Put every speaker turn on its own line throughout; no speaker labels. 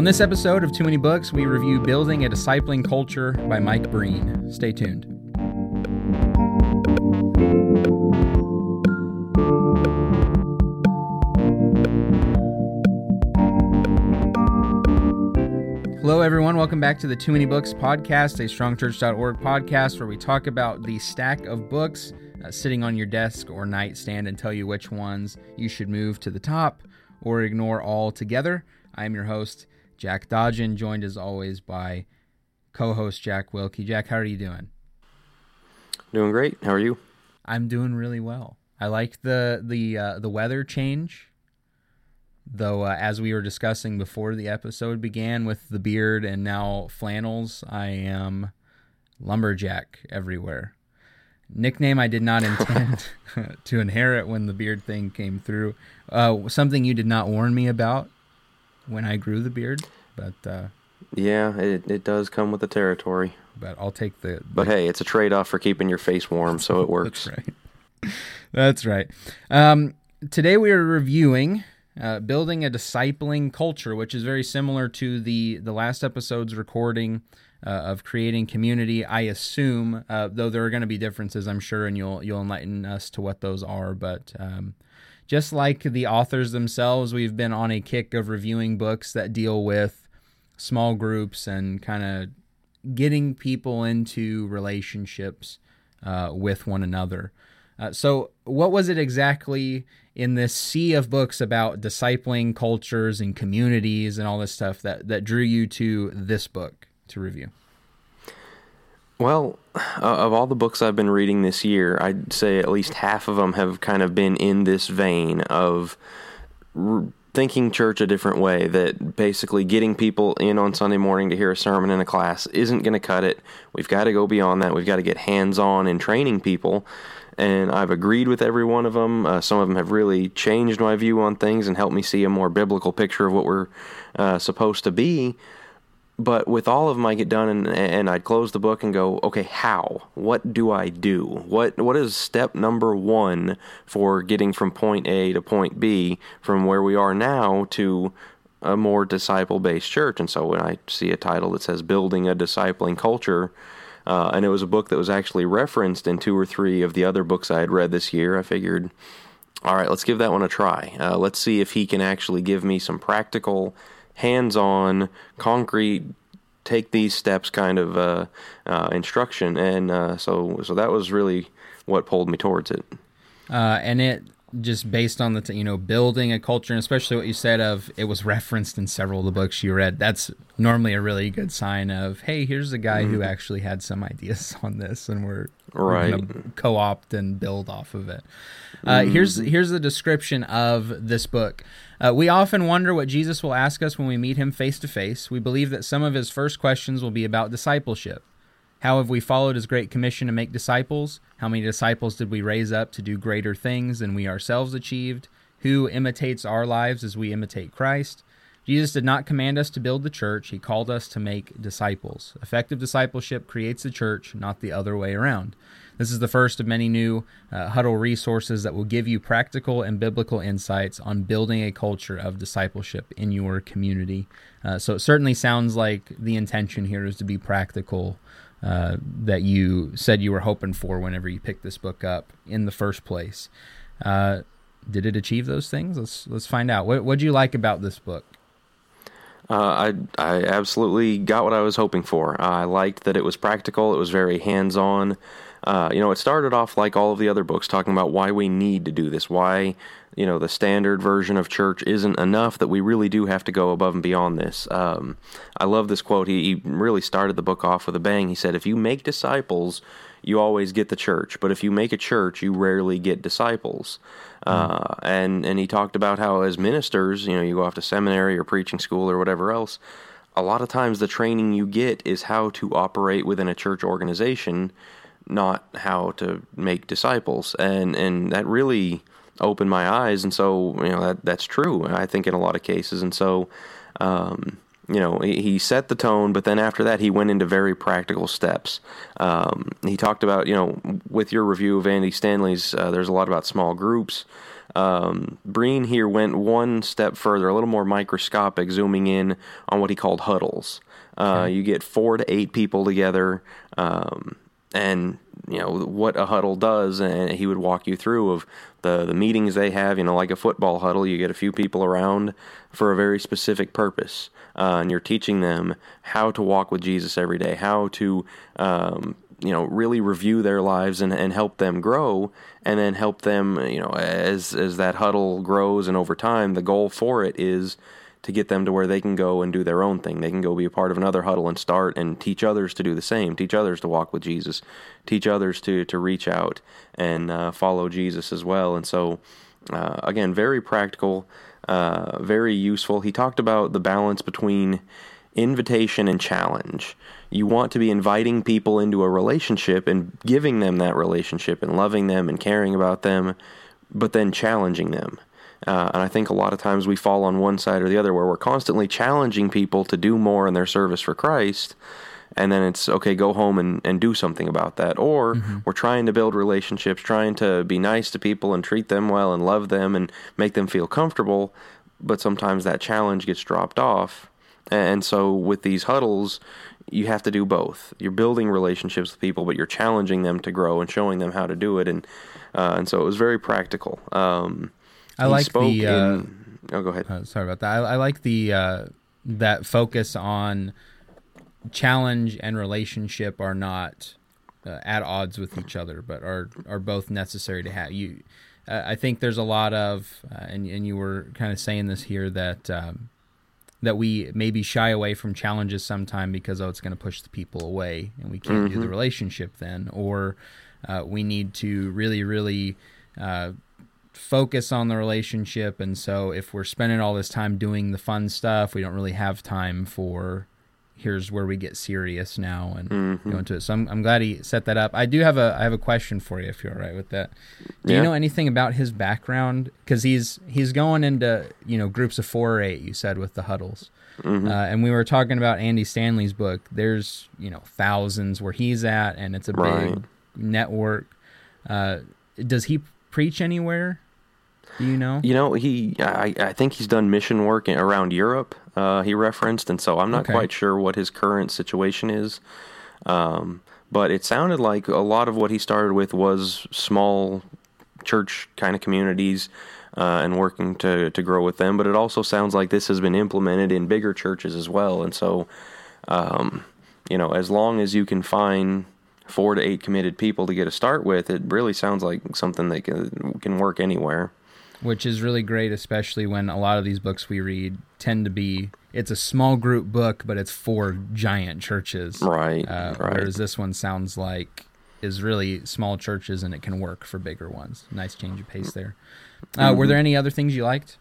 On this episode of Too Many Books, we review Building a Discipling Culture by Mike Breen. Stay tuned. Hello, everyone. Welcome back to the Too Many Books podcast, a strongchurch.org podcast where we talk about the stack of books uh, sitting on your desk or nightstand and tell you which ones you should move to the top or ignore altogether. I am your host, Jack Dodgen, joined as always by co host Jack Wilkie. Jack, how are you doing?
Doing great. How are you?
I'm doing really well. I like the the uh, the weather change Though, uh, as we were discussing before the episode began with the beard and now flannels, I am lumberjack everywhere. Nickname I did not intend to inherit when the beard thing came through. Uh, something you did not warn me about when I grew the beard, but uh,
yeah, it it does come with the territory.
But I'll take the.
But hey, it's a trade off for keeping your face warm, so it works.
That's right. That's right. Um, today we are reviewing uh, building a discipling culture, which is very similar to the the last episode's recording uh, of creating community. I assume, uh, though there are going to be differences, I'm sure, and you'll you'll enlighten us to what those are. But um, just like the authors themselves, we've been on a kick of reviewing books that deal with small groups and kind of getting people into relationships uh, with one another. Uh, so, what was it exactly in this sea of books about discipling cultures and communities and all this stuff that, that drew you to this book to review?
Well, uh, of all the books I've been reading this year, I'd say at least half of them have kind of been in this vein of thinking church a different way. That basically getting people in on Sunday morning to hear a sermon in a class isn't going to cut it. We've got to go beyond that. We've got to get hands on in training people and I've agreed with every one of them. Uh, some of them have really changed my view on things and helped me see a more biblical picture of what we're uh, supposed to be. But with all of them, I get done and, and I'd close the book and go, okay, how? What do I do? What What is step number one for getting from point A to point B from where we are now to a more disciple based church? And so when I see a title that says Building a Discipling Culture, uh, and it was a book that was actually referenced in two or three of the other books I had read this year. I figured, all right, let's give that one a try. Uh, let's see if he can actually give me some practical, hands on, concrete, take these steps kind of uh, uh instruction. And uh, so, so that was really what pulled me towards it.
Uh, and it just based on the t- you know building a culture and especially what you said of it was referenced in several of the books you read that's normally a really good sign of hey here's a guy mm-hmm. who actually had some ideas on this and we're,
right.
we're co-opt and build off of it uh, mm-hmm. here's here's the description of this book uh, we often wonder what jesus will ask us when we meet him face to face we believe that some of his first questions will be about discipleship how have we followed his great commission to make disciples? How many disciples did we raise up to do greater things than we ourselves achieved? Who imitates our lives as we imitate Christ? Jesus did not command us to build the church, he called us to make disciples. Effective discipleship creates the church, not the other way around. This is the first of many new uh, Huddle resources that will give you practical and biblical insights on building a culture of discipleship in your community. Uh, so it certainly sounds like the intention here is to be practical uh, that you said you were hoping for whenever you picked this book up in the first place. Uh, did it achieve those things? Let's let's find out. What did you like about this book?
Uh, I I absolutely got what I was hoping for. I liked that it was practical. It was very hands on. Uh, you know, it started off like all of the other books, talking about why we need to do this, why you know the standard version of church isn't enough that we really do have to go above and beyond this. Um, i love this quote. He, he, really started the book off with a bang. He said if you make disciples you always get the church but if you make a church you rarely get disciples. Mm. uh, and and he talked about how as ministers you know you go off to seminary or preaching school or whatever else a lot of times the training you get is how to operate within a church organization not how to make disciples. And and that really opened my eyes, and so you know that that's true. I think in a lot of cases, and so. Um, you know, he, set the tone, but then after that, he went into very practical steps. Um, he talked about, you know, with your review of Andy Stanley's, uh, there's a lot about small groups. Um, Breen here went one step further, a little more microscopic, zooming in on what he called huddles. Uh, You get four to eight people together, um, and you know what a huddle does, and he would walk you through of the the meetings they have. You know, like a football huddle, you get a few people around for a very specific purpose, uh, and you're teaching them how to walk with Jesus every day, how to um, you know really review their lives and, and help them grow and then help them you know as as that huddle grows and over time the goal for it is to get them to where they can go and do their own thing. They can go be a part of another huddle and start and teach others to do the same, teach others to walk with Jesus, teach others to to reach out and uh, follow Jesus as well. And so, uh, again, very practical, uh, very useful. He talked about the balance between invitation and challenge. You want to be inviting people into a relationship and giving them that relationship and loving them and caring about them, but then challenging them. Uh, and I think a lot of times we fall on one side or the other where we're constantly challenging people to do more in their service for Christ. And then it's okay, go home and, and do something about that. Or mm-hmm. we're trying to build relationships, trying to be nice to people and treat them well and love them and make them feel comfortable. But sometimes that challenge gets dropped off. And so with these huddles, you have to do both. You're building relationships with people, but you're challenging them to grow and showing them how to do it. And uh, and so it was very practical. Um,
I like the. Uh,
in, oh, go ahead.
Uh, sorry about that. I, I like the uh, that focus on challenge and relationship are not uh, at odds with each other, but are are both necessary to have. You, uh, I think there's a lot of, uh, and and you were kind of saying this here that. Um, that we maybe shy away from challenges sometime because oh it's going to push the people away and we can't mm-hmm. do the mm-hmm. relationship then or we need to really really focus on the relationship and so if we're spending all this time doing the fun stuff we don't really have time for here's where we get serious now and mm-hmm. go into it so I'm, I'm glad he set that up i do have a i have a question for you if you're all right with that do yeah. you know anything about his background because he's he's going into you know groups of four or eight you said with the huddles mm-hmm. uh, and we were talking about andy stanley's book there's you know thousands where he's at and it's a right. big network uh, does he preach anywhere do you know?
You know, he I, I think he's done mission work around Europe. Uh, he referenced, and so I'm not okay. quite sure what his current situation is. Um, but it sounded like a lot of what he started with was small church kind of communities uh, and working to to grow with them. But it also sounds like this has been implemented in bigger churches as well. And so, um, you know, as long as you can find four to eight committed people to get a start with, it really sounds like something that can, can work anywhere
which is really great, especially when a lot of these books we read tend to be it's a small group book, but it's for giant churches.
Right.
Uh,
right.
Whereas this one sounds like is really small churches and it can work for bigger ones. Nice change of pace there. Uh, mm-hmm. Were there any other things you liked?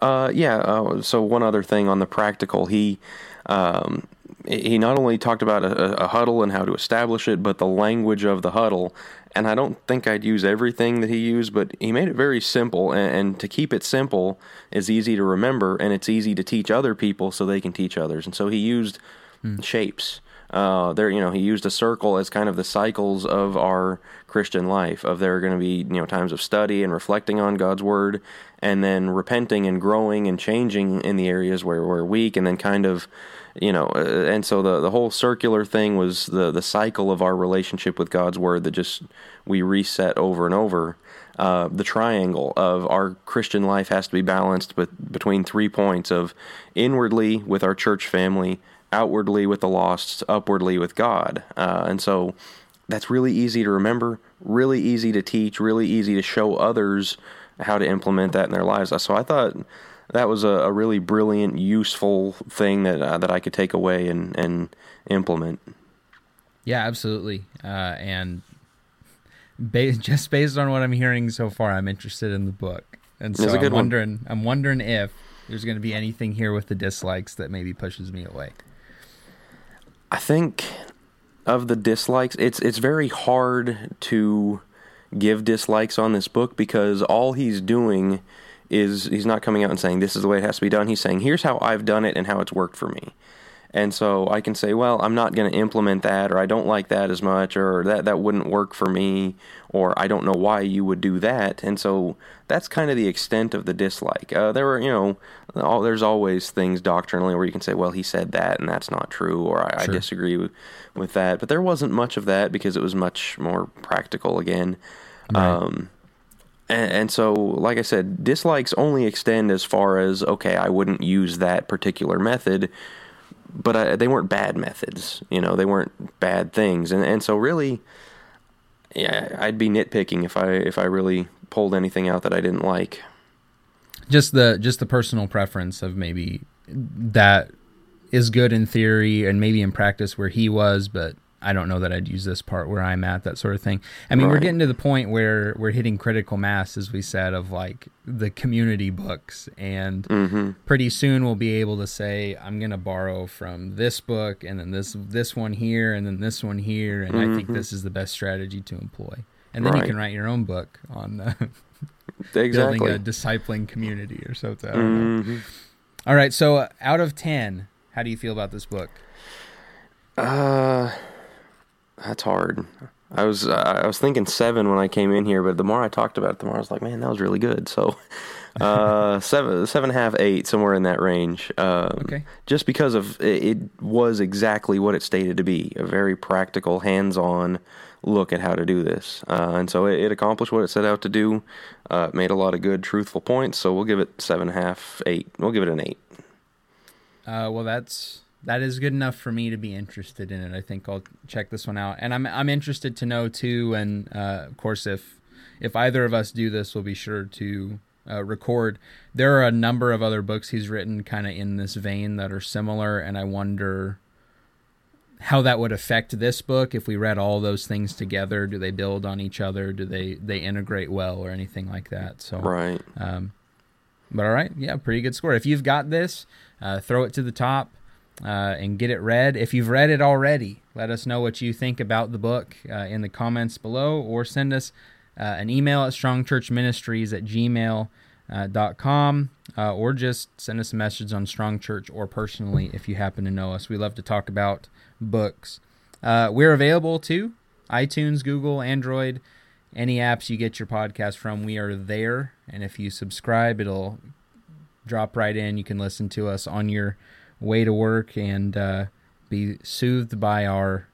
Uh, yeah. Uh, so one other thing on the practical, he um, he not only talked about a, a, huddle and how to establish it, but the language of the huddle. And I don't think I'd use everything that he used, but he made it very simple. And, and to keep it simple is easy to remember, and it's easy to teach other people so they can teach others. And so he used hmm. shapes. Uh, there, you know, he used a circle as kind of the cycles of our Christian life. Of there are going to be, you know, times of study and reflecting on God's word, and then repenting and growing and changing in the areas where we're weak, and then kind of you know, uh, and so the the whole circular thing was the the cycle of our relationship with God's word that just we reset over and over. Uh, the triangle of our Christian life has to be balanced with, between three points of inwardly with our church family, outwardly with the lost, upwardly with God. Uh, and so that's really easy to remember, really easy to teach, really easy to show others how to implement that in their lives. So I thought that was a, a really brilliant, useful thing that uh, that I could take away and and implement.
Yeah, absolutely. Uh, and ba- just based on what I'm hearing so far, I'm interested in the book, and so I'm wondering. One. I'm wondering if there's going to be anything here with the dislikes that maybe pushes me away.
I think of the dislikes, it's it's very hard to give dislikes on this book because all he's doing is he's not coming out and saying this is the way it has to be done. He's saying here's how I've done it and how it's worked for me. And so I can say, well, I'm not going to implement that, or I don't like that as much, or that, that wouldn't work for me, or I don't know why you would do that. And so that's kind of the extent of the dislike. Uh, there were, you know, all, there's always things doctrinally where you can say, well, he said that, and that's not true, or I, sure. I disagree with, with that. But there wasn't much of that because it was much more practical again. Right. Um, and, and, so, like I said, dislikes only extend as far as okay, I wouldn't use that particular method but I, they weren't bad methods. You know, they weren't bad things, and and so really, yeah, I'd be nitpicking if I if I really pulled anything out that I didn't like.
Just the just the personal preference of maybe that is good in theory and maybe in practice where he was, but I don't know that I'd use this part where I'm at, that sort of thing. I mean, right. we're getting to the point where we're hitting critical mass, as we said, of like the community books. And mm-hmm. pretty soon we'll be able to say, I'm going to borrow from this book and then this, this one here and then this one here. And mm-hmm. I think mm-hmm. this is the best strategy to employ. And then right. you can write your own book on the
exactly.
building a discipling community or something. Mm-hmm. All right. So uh, out of 10, how do you feel about this book?
Uh, that's hard. I was uh, I was thinking seven when I came in here, but the more I talked about it, the more I was like, man, that was really good. So, uh, seven seven and a half, eight, somewhere in that range. Um, okay. Just because of it, it, was exactly what it stated to be a very practical, hands-on look at how to do this, uh, and so it, it, accomplished what it set out to do. Uh, made a lot of good, truthful points. So we'll give it seven and a half, eight. We'll give it an eight.
Uh, well, that's that is good enough for me to be interested in it. I think I'll check this one out, and I'm I'm interested to know too. And uh, of course, if if either of us do this, we'll be sure to uh, record. There are a number of other books he's written, kind of in this vein, that are similar, and I wonder how that would affect this book if we read all those things together. Do they build on each other? Do they they integrate well, or anything like that? So
right.
Um, but all right, yeah, pretty good score. If you've got this, uh, throw it to the top uh, and get it read. If you've read it already, let us know what you think about the book uh, in the comments below or send us uh, an email at strongchurchministries at gmail.com uh, uh, or just send us a message on Strong Church or personally if you happen to know us. We love to talk about books. Uh, we're available to iTunes, Google, Android, any apps you get your podcast from. We are there. And if you subscribe, it'll drop right in. You can listen to us on your way to work and uh, be soothed by our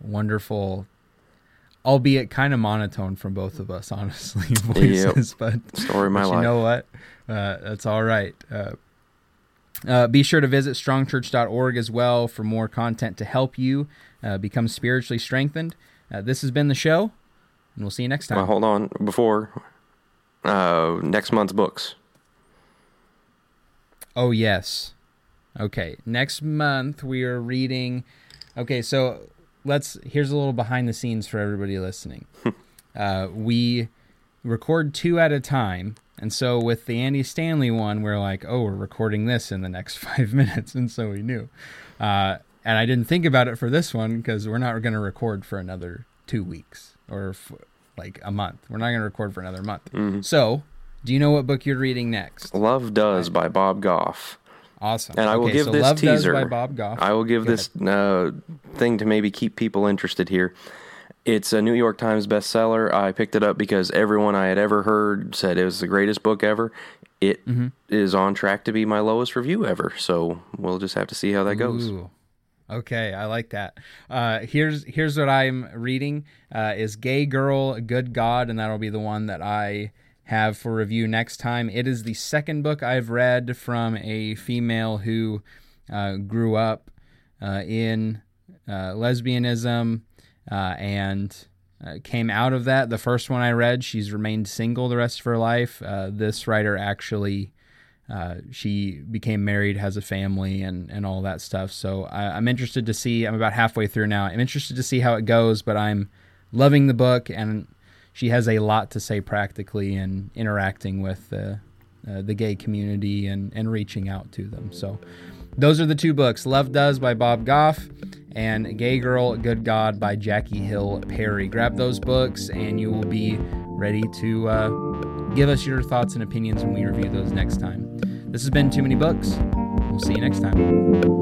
wonderful, albeit kind of monotone from both of us, honestly, voices. Yep. But
story of my
but
life.
You know what? Uh, that's all right. Uh, uh, be sure to visit strongchurch.org as well for more content to help you uh, become spiritually strengthened. Uh, this has been the show, and we'll see you next time.
hold on. Before uh, next month's books.
Oh, yes. Okay, next month we are reading. Okay, so let's. Here's a little behind the scenes for everybody listening. uh, we record two at a time, and so with the Andy Stanley one, we're like, oh, we're recording this in the next five minutes, and so we knew. Uh, and I didn't think about it for this one because we're not going to record for another two weeks or f- like a month. We're not going to record for another month. Mm-hmm. So, do you know what book you're reading next?
Love Does by Bob Goff.
Awesome.
And I will give
so
this
Love
teaser.
by Bob Goff.
I will give Go this uh, thing to maybe keep people interested here. It's a New York Times bestseller. I picked it up because everyone I had ever heard said it was the greatest book ever. It mm-hmm. is on track to be my lowest review ever. So we'll just have to see how that goes.
Okay, I like that. Uh, here's here's what I'm reading: uh, is "Gay Girl, Good God," and that'll be the one that I have for review next time. It is the second book I've read from a female who uh, grew up uh, in uh, lesbianism uh, and uh, came out of that. The first one I read, she's remained single the rest of her life. Uh, this writer actually. she became married, has a family, and, and all that stuff. So I, I'm interested to see. I'm about halfway through now. I'm interested to see how it goes, but I'm loving the book, and she has a lot to say practically and interacting with the uh, the gay community and and reaching out to them. So those are the two books: Love Does by Bob Goff and Gay Girl, Good God by Jackie Hill Perry. Grab those books, and you will be ready to uh, give us your thoughts and opinions when we review those next time. This has been Too Many Books. We'll see you next time.